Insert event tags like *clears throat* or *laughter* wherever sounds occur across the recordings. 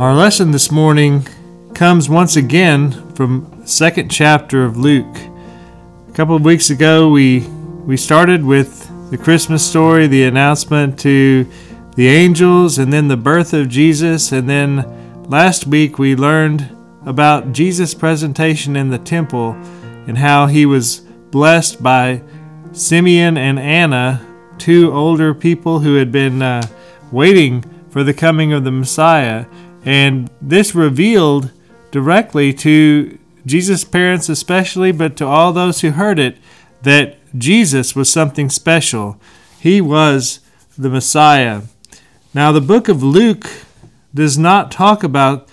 Our lesson this morning comes once again from second chapter of Luke. A couple of weeks ago we we started with the Christmas story, the announcement to the angels and then the birth of Jesus and then last week we learned about Jesus' presentation in the temple and how he was blessed by Simeon and Anna, two older people who had been uh, waiting for the coming of the Messiah. And this revealed directly to Jesus' parents, especially, but to all those who heard it, that Jesus was something special. He was the Messiah. Now, the book of Luke does not talk about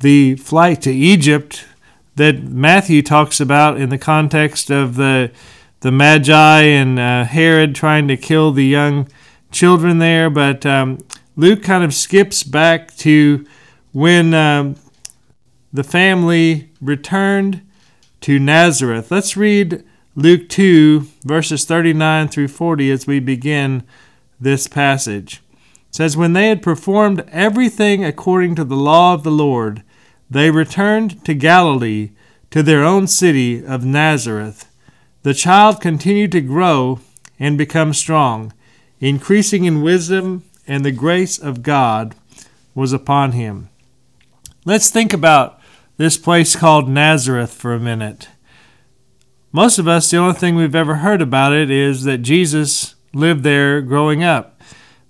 the flight to Egypt that Matthew talks about in the context of the the Magi and uh, Herod trying to kill the young children there, but um, Luke kind of skips back to when um, the family returned to Nazareth. Let's read Luke 2, verses 39 through 40 as we begin this passage. It says, When they had performed everything according to the law of the Lord, they returned to Galilee, to their own city of Nazareth. The child continued to grow and become strong, increasing in wisdom, and the grace of God was upon him. Let's think about this place called Nazareth for a minute. Most of us, the only thing we've ever heard about it is that Jesus lived there growing up.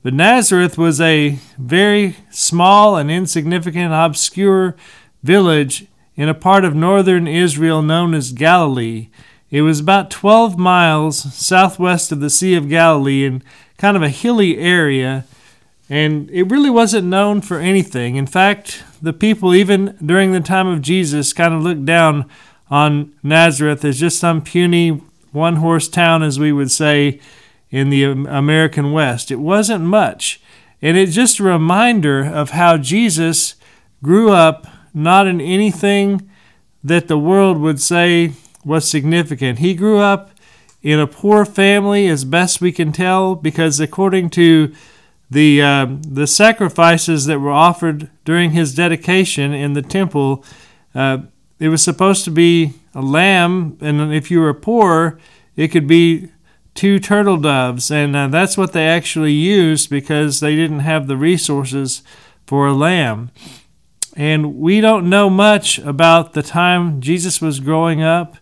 But Nazareth was a very small and insignificant, obscure village in a part of northern Israel known as Galilee. It was about 12 miles southwest of the Sea of Galilee in kind of a hilly area and it really wasn't known for anything. In fact, the people, even during the time of Jesus, kind of looked down on Nazareth as just some puny one horse town, as we would say in the American West. It wasn't much. And it's just a reminder of how Jesus grew up not in anything that the world would say was significant. He grew up in a poor family, as best we can tell, because according to the uh, the sacrifices that were offered during his dedication in the temple. Uh, it was supposed to be a lamb, and if you were poor, it could be two turtle doves, and uh, that's what they actually used because they didn't have the resources for a lamb. And we don't know much about the time Jesus was growing up.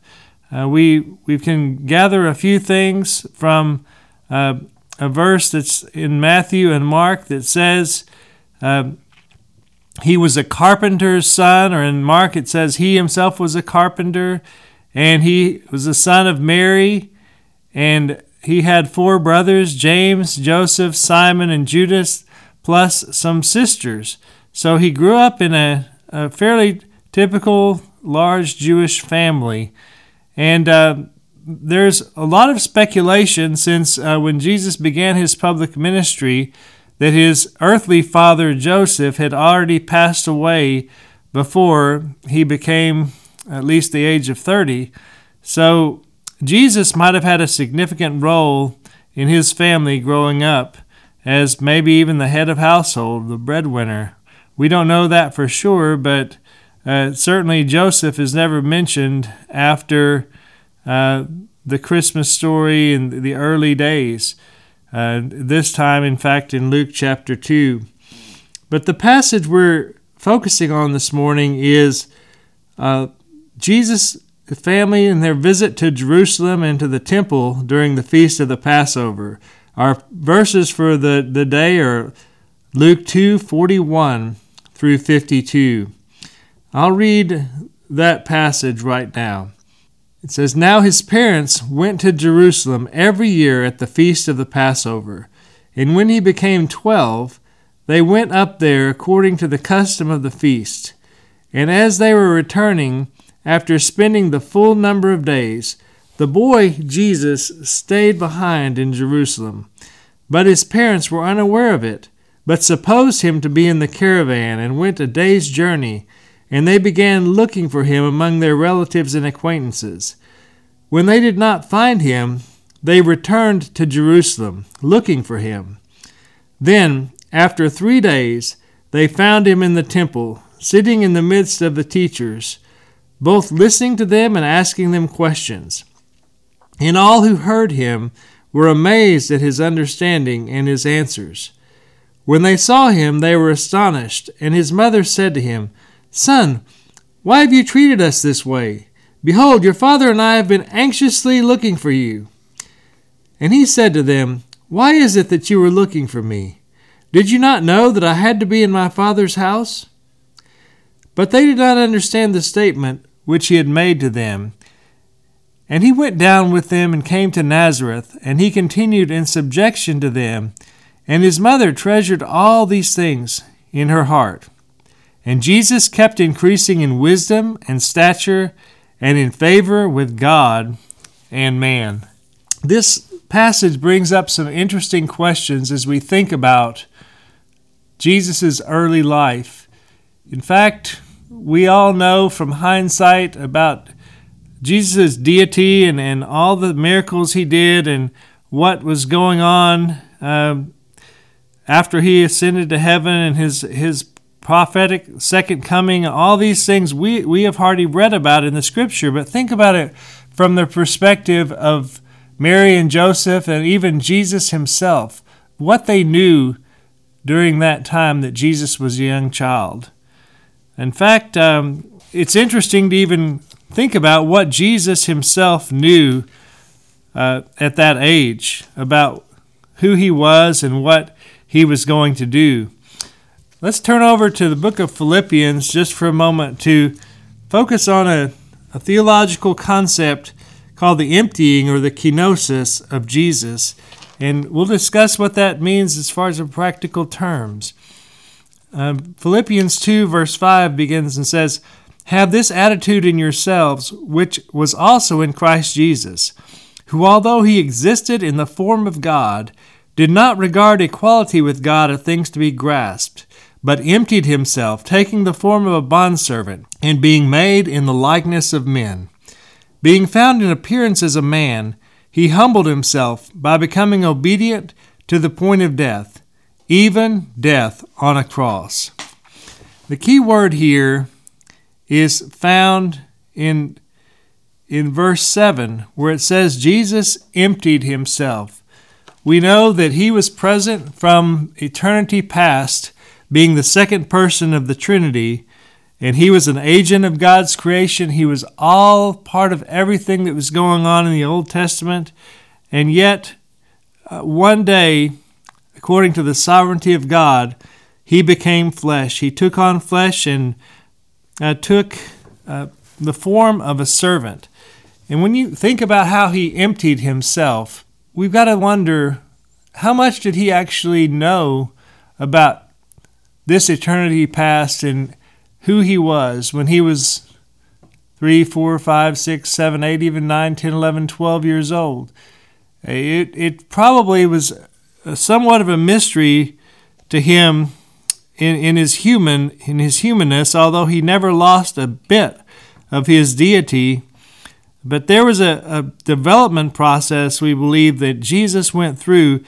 Uh, we we can gather a few things from uh, a verse that's in Matthew and Mark that says uh, he was a carpenter's son, or in Mark it says he himself was a carpenter, and he was the son of Mary, and he had four brothers James, Joseph, Simon, and Judas, plus some sisters. So he grew up in a, a fairly typical large Jewish family. And uh, there's a lot of speculation since uh, when Jesus began his public ministry that his earthly father Joseph had already passed away before he became at least the age of 30. So Jesus might have had a significant role in his family growing up as maybe even the head of household, the breadwinner. We don't know that for sure, but uh, certainly Joseph is never mentioned after uh, the Christmas story in the early days. Uh, this time, in fact, in Luke chapter 2. But the passage we're focusing on this morning is uh, Jesus' family and their visit to Jerusalem and to the temple during the feast of the Passover. Our verses for the, the day are Luke 2 41 through 52. I'll read that passage right now. It says, Now his parents went to Jerusalem every year at the feast of the Passover. And when he became twelve, they went up there according to the custom of the feast. And as they were returning, after spending the full number of days, the boy Jesus stayed behind in Jerusalem. But his parents were unaware of it, but supposed him to be in the caravan, and went a day's journey and they began looking for him among their relatives and acquaintances. When they did not find him, they returned to Jerusalem, looking for him. Then, after three days, they found him in the temple, sitting in the midst of the teachers, both listening to them and asking them questions. And all who heard him were amazed at his understanding and his answers. When they saw him, they were astonished, and his mother said to him, Son, why have you treated us this way? Behold, your father and I have been anxiously looking for you. And he said to them, Why is it that you were looking for me? Did you not know that I had to be in my father's house? But they did not understand the statement which he had made to them. And he went down with them and came to Nazareth, and he continued in subjection to them. And his mother treasured all these things in her heart. And Jesus kept increasing in wisdom and stature and in favor with God and man. This passage brings up some interesting questions as we think about Jesus' early life. In fact, we all know from hindsight about Jesus' deity and, and all the miracles he did and what was going on um, after he ascended to heaven and his, his prophetic second coming, all these things we, we have already read about in the scripture. But think about it from the perspective of Mary and Joseph and even Jesus himself, what they knew during that time that Jesus was a young child. In fact, um, it's interesting to even think about what Jesus himself knew uh, at that age about who he was and what he was going to do. Let's turn over to the book of Philippians just for a moment to focus on a, a theological concept called the emptying or the kenosis of Jesus. And we'll discuss what that means as far as practical terms. Um, Philippians 2, verse 5 begins and says, Have this attitude in yourselves, which was also in Christ Jesus, who, although he existed in the form of God, did not regard equality with God a thing to be grasped, but emptied himself, taking the form of a bondservant, and being made in the likeness of men. Being found in appearance as a man, he humbled himself by becoming obedient to the point of death, even death on a cross. The key word here is found in, in verse 7, where it says, Jesus emptied himself. We know that he was present from eternity past, being the second person of the Trinity and he was an agent of God's creation. He was all part of everything that was going on in the Old Testament. And yet, uh, one day, according to the sovereignty of God, he became flesh. He took on flesh and uh, took uh, the form of a servant. And when you think about how he emptied himself, we've got to wonder how much did he actually know about this eternity past and who he was when he was three, four, five, six, seven, eight, even nine, ten, eleven, twelve years old. It, it probably was somewhat of a mystery to him in, in his human in his humanness, although he never lost a bit of his deity. But there was a, a development process we believe that Jesus went through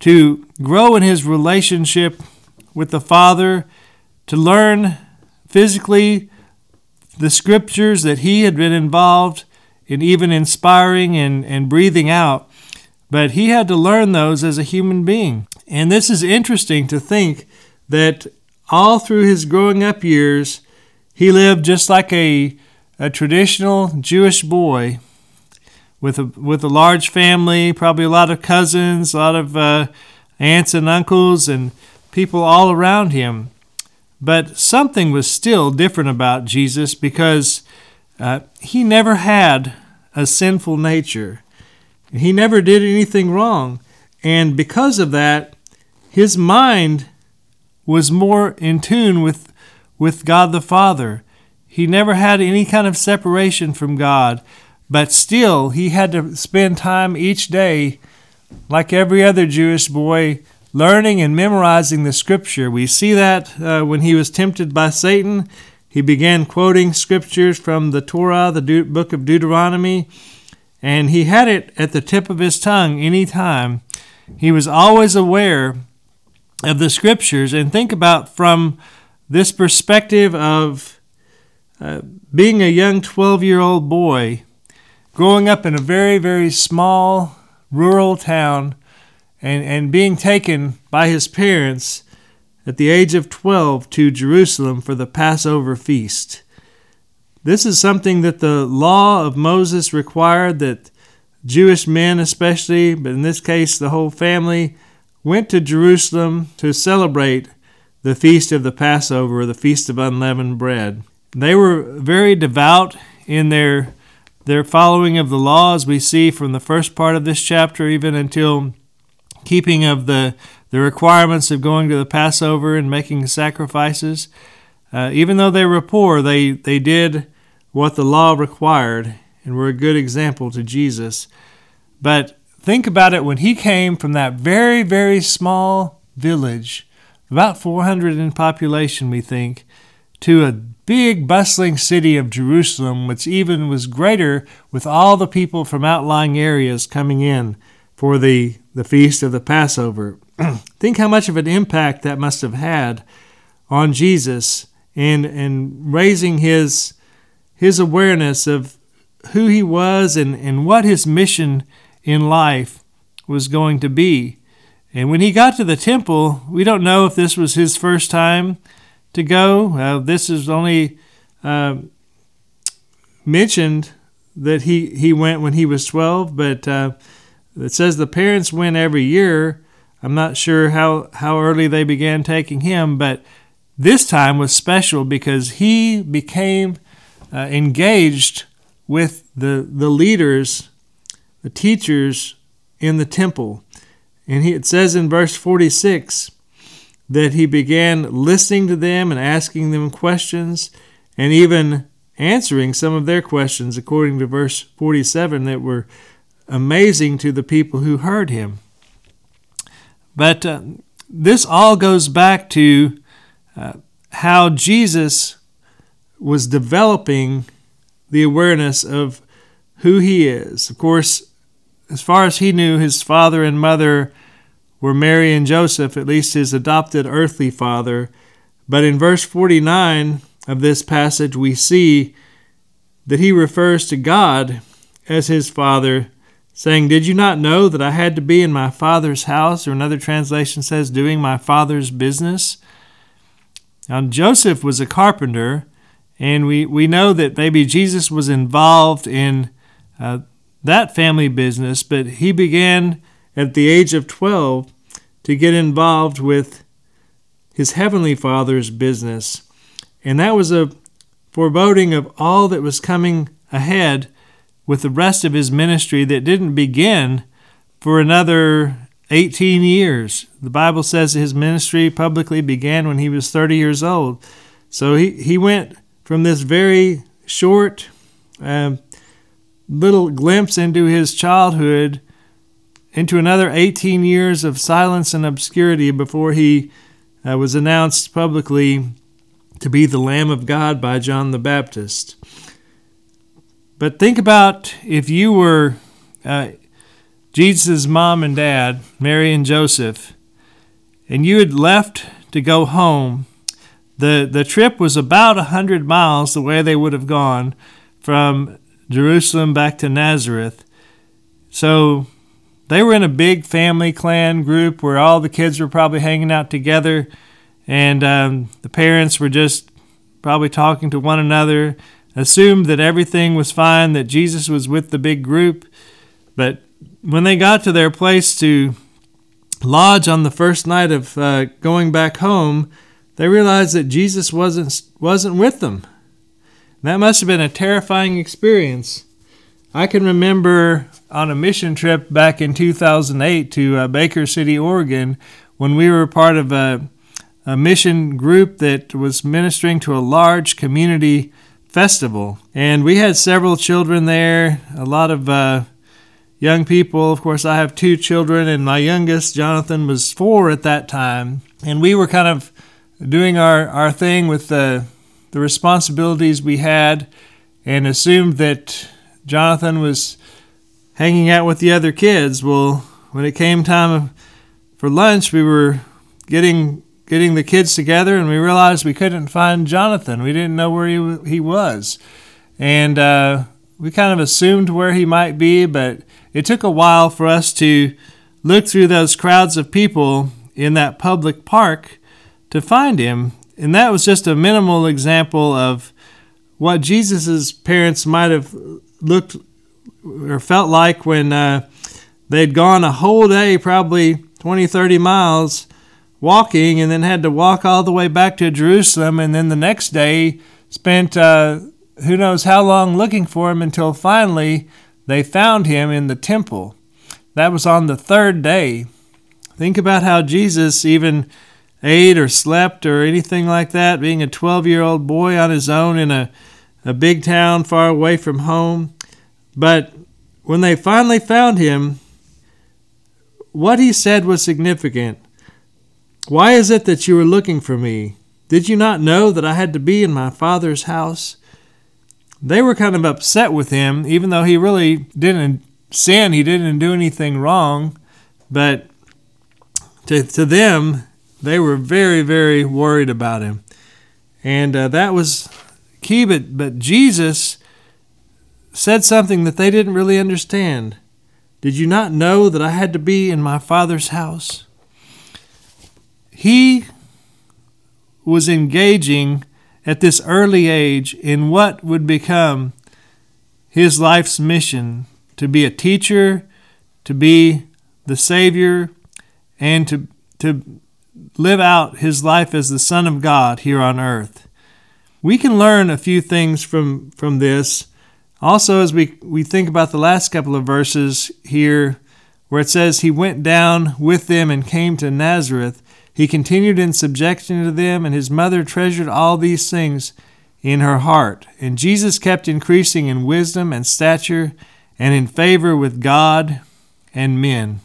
to grow in his relationship with the Father, to learn physically the scriptures that he had been involved in even inspiring and, and breathing out, but he had to learn those as a human being. And this is interesting to think that all through his growing up years, he lived just like a, a traditional Jewish boy with a, with a large family, probably a lot of cousins, a lot of uh, aunts and uncles, and people all around him. But something was still different about Jesus because uh, he never had a sinful nature. He never did anything wrong. And because of that, his mind was more in tune with, with God the Father. He never had any kind of separation from God, but still he had to spend time each day, like every other Jewish boy, learning and memorizing the scripture. We see that uh, when he was tempted by Satan. He began quoting scriptures from the Torah, the De- book of Deuteronomy, and he had it at the tip of his tongue any time. He was always aware of the scriptures and think about from this perspective of uh, being a young 12 year old boy growing up in a very, very small rural town and, and being taken by his parents at the age of 12 to Jerusalem for the Passover feast. This is something that the law of Moses required that Jewish men, especially, but in this case the whole family, went to Jerusalem to celebrate the feast of the Passover, or the feast of unleavened bread. They were very devout in their their following of the law, as we see from the first part of this chapter, even until keeping of the the requirements of going to the Passover and making sacrifices. Uh, even though they were poor, they, they did what the law required and were a good example to Jesus. But think about it when he came from that very, very small village, about 400 in population, we think, to a big bustling city of Jerusalem, which even was greater with all the people from outlying areas coming in for the, the feast of the Passover. *clears throat* Think how much of an impact that must have had on Jesus and, and raising his, his awareness of who he was and, and what his mission in life was going to be. And when he got to the temple, we don't know if this was his first time to go. Uh, this is only uh, mentioned that he, he went when he was 12, but uh, it says the parents went every year. I'm not sure how, how early they began taking him, but this time was special because he became uh, engaged with the, the leaders, the teachers in the temple. And he, it says in verse 46 that he began listening to them and asking them questions and even answering some of their questions, according to verse 47, that were amazing to the people who heard him. But uh, this all goes back to uh, how Jesus was developing the awareness of who he is. Of course, as far as he knew, his father and mother were Mary and Joseph, at least his adopted earthly father. But in verse 49 of this passage, we see that he refers to God as his father saying, Did you not know that I had to be in my Father's house? Or another translation says, Doing my Father's business. Now, Joseph was a carpenter, and we, we know that maybe Jesus was involved in uh, that family business, but he began at the age of 12 to get involved with his heavenly Father's business. And that was a foreboding of all that was coming ahead with the rest of his ministry that didn't begin for another 18 years. The Bible says his ministry publicly began when he was 30 years old. So he, he went from this very short uh, little glimpse into his childhood into another 18 years of silence and obscurity before he uh, was announced publicly to be the Lamb of God by John the Baptist. But think about if you were uh, Jesus' mom and dad, Mary and Joseph, and you had left to go home. The, the trip was about a hundred miles the way they would have gone from Jerusalem back to Nazareth. So they were in a big family clan group where all the kids were probably hanging out together, and um, the parents were just probably talking to one another assumed that everything was fine, that Jesus was with the big group. But when they got to their place to lodge on the first night of uh, going back home, they realized that Jesus wasn't wasn't with them. That must have been a terrifying experience. I can remember on a mission trip back in 2008 to uh, Baker City, Oregon, when we were part of a, a mission group that was ministering to a large community festival. And we had several children there, a lot of uh, young people. Of course, I have two children, and my youngest, Jonathan, was four at that time. And we were kind of doing our, our thing with the, the responsibilities we had and assumed that Jonathan was hanging out with the other kids. Well, when it came time for lunch, we were getting getting the kids together, and we realized we couldn't find Jonathan. We didn't know where he he was, and uh, we kind of assumed where he might be, but it took a while for us to look through those crowds of people in that public park to find him. And that was just a minimal example of what Jesus' parents might have looked or felt like when uh, they'd gone a whole day, probably 20, 30 miles walking, and then had to walk all the way back to Jerusalem, and then the next day spent uh, who knows how long looking for him until finally they found him in the temple. That was on the third day. Think about how Jesus even ate or slept or anything like that, being a 12 year old boy on his own in a, a big town far away from home. But when they finally found him, what he said was significant. Why is it that you were looking for me? Did you not know that I had to be in my Father's house? They were kind of upset with him, even though he really didn't sin, he didn't do anything wrong. But to, to them, they were very, very worried about him. And uh, that was key. But, but Jesus said something that they didn't really understand. Did you not know that I had to be in my Father's house? He was engaging at this early age in what would become his life's mission to be a teacher, to be the Savior, and to, to live out his life as the Son of God here on earth. We can learn a few things from, from this. Also, as we, we think about the last couple of verses here, where it says, He went down with them and came to Nazareth. He continued in subjection to them, and his mother treasured all these things in her heart. And Jesus kept increasing in wisdom and stature and in favor with God and men.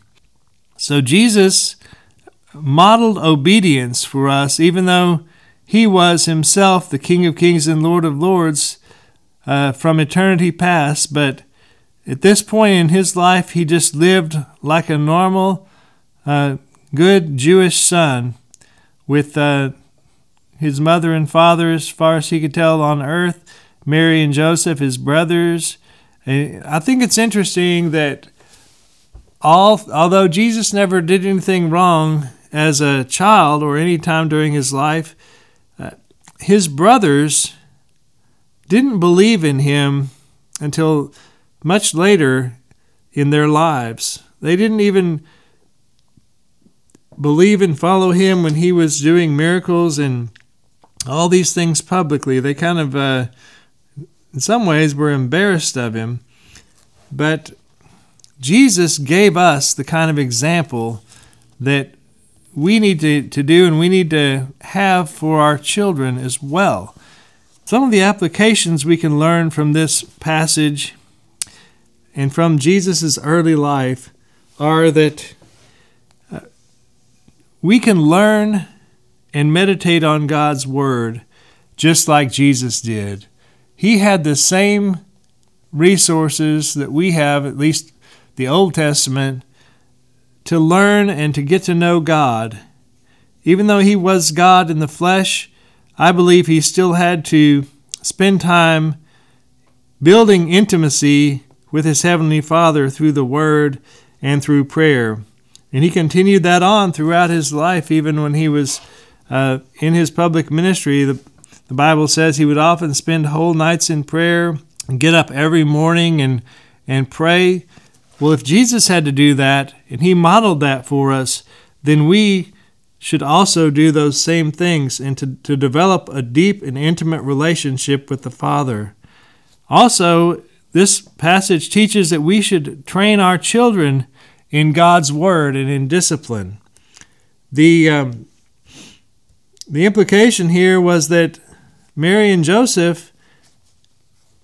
So Jesus modeled obedience for us, even though he was himself the King of Kings and Lord of Lords uh, from eternity past. But at this point in his life, he just lived like a normal, uh, good Jewish son with uh, his mother and father, as far as he could tell, on earth, Mary and Joseph, his brothers. And I think it's interesting that all, although Jesus never did anything wrong as a child or any time during his life, uh, his brothers didn't believe in him until much later in their lives. They didn't even believe and follow him when he was doing miracles and all these things publicly. They kind of, uh, in some ways, were embarrassed of him. But Jesus gave us the kind of example that we need to, to do and we need to have for our children as well. Some of the applications we can learn from this passage and from Jesus' early life are that we can learn and meditate on God's Word just like Jesus did. He had the same resources that we have, at least the Old Testament, to learn and to get to know God. Even though he was God in the flesh, I believe he still had to spend time building intimacy with his Heavenly Father through the Word and through prayer. And he continued that on throughout his life, even when he was uh, in his public ministry. The, the Bible says he would often spend whole nights in prayer and get up every morning and, and pray. Well, if Jesus had to do that and he modeled that for us, then we should also do those same things and to, to develop a deep and intimate relationship with the Father. Also, this passage teaches that we should train our children in God's Word and in discipline. The, um, the implication here was that Mary and Joseph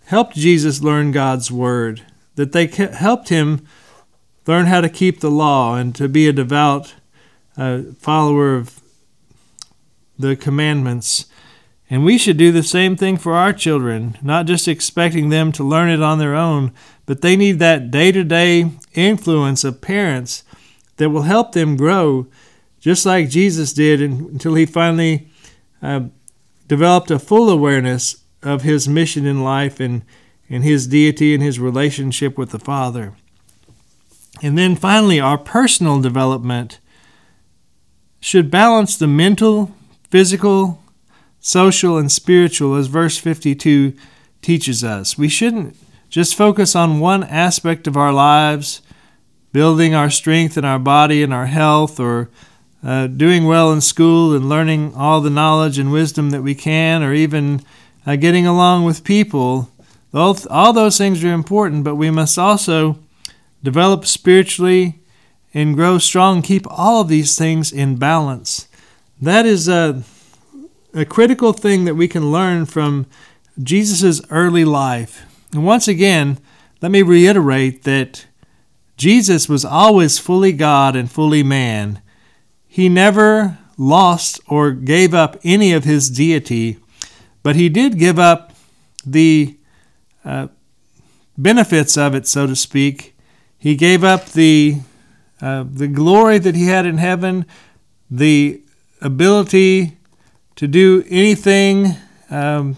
helped Jesus learn God's Word that they helped him learn how to keep the law and to be a devout uh, follower of the commandments. And we should do the same thing for our children, not just expecting them to learn it on their own, but they need that day to day influence of parents that will help them grow just like Jesus did until he finally uh, developed a full awareness of his mission in life and, and his deity and his relationship with the Father. And then finally, our personal development should balance the mental, physical, social, and spiritual, as verse 52 teaches us. We shouldn't just focus on one aspect of our lives, building our strength in our body and our health, or uh, doing well in school and learning all the knowledge and wisdom that we can, or even uh, getting along with people. All, all those things are important, but we must also develop spiritually and grow strong. Keep all of these things in balance. That is a, a critical thing that we can learn from Jesus' early life. And once again, let me reiterate that Jesus was always fully God and fully man. He never lost or gave up any of his deity, but he did give up the uh, benefits of it, so to speak. He gave up the uh, the glory that he had in heaven, the ability to do anything um,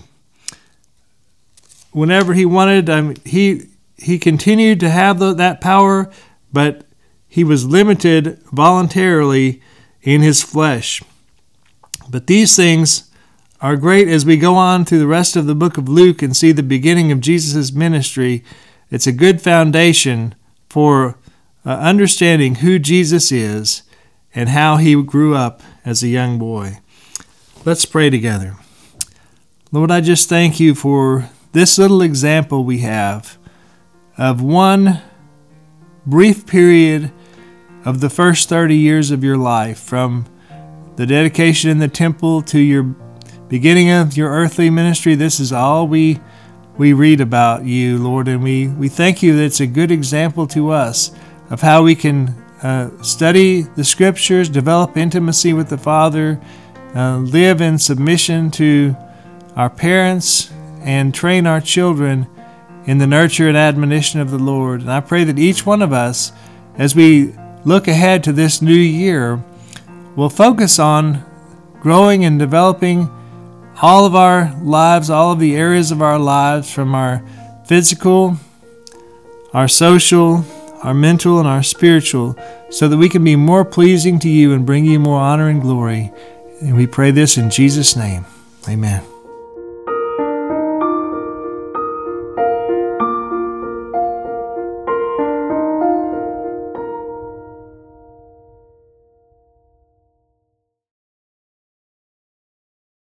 whenever he wanted. I mean, he he continued to have the, that power, but he was limited voluntarily in his flesh. But these things are great as we go on through the rest of the book of Luke and see the beginning of Jesus' ministry. It's a good foundation for uh, understanding who Jesus is and how he grew up as a young boy. Let's pray together. Lord, I just thank you for this little example we have of one brief period of the first 30 years of your life, from the dedication in the temple to your beginning of your earthly ministry. This is all we we read about you, Lord, and we, we thank you that it's a good example to us of how we can uh, study the scriptures, develop intimacy with the Father, uh, live in submission to our parents, and train our children in the nurture and admonition of the Lord. And I pray that each one of us, as we look ahead to this new year, will focus on growing and developing all of our lives, all of the areas of our lives, from our physical, our social, our mental, and our spiritual, so that we can be more pleasing to you and bring you more honor and glory. And we pray this in Jesus' name. Amen.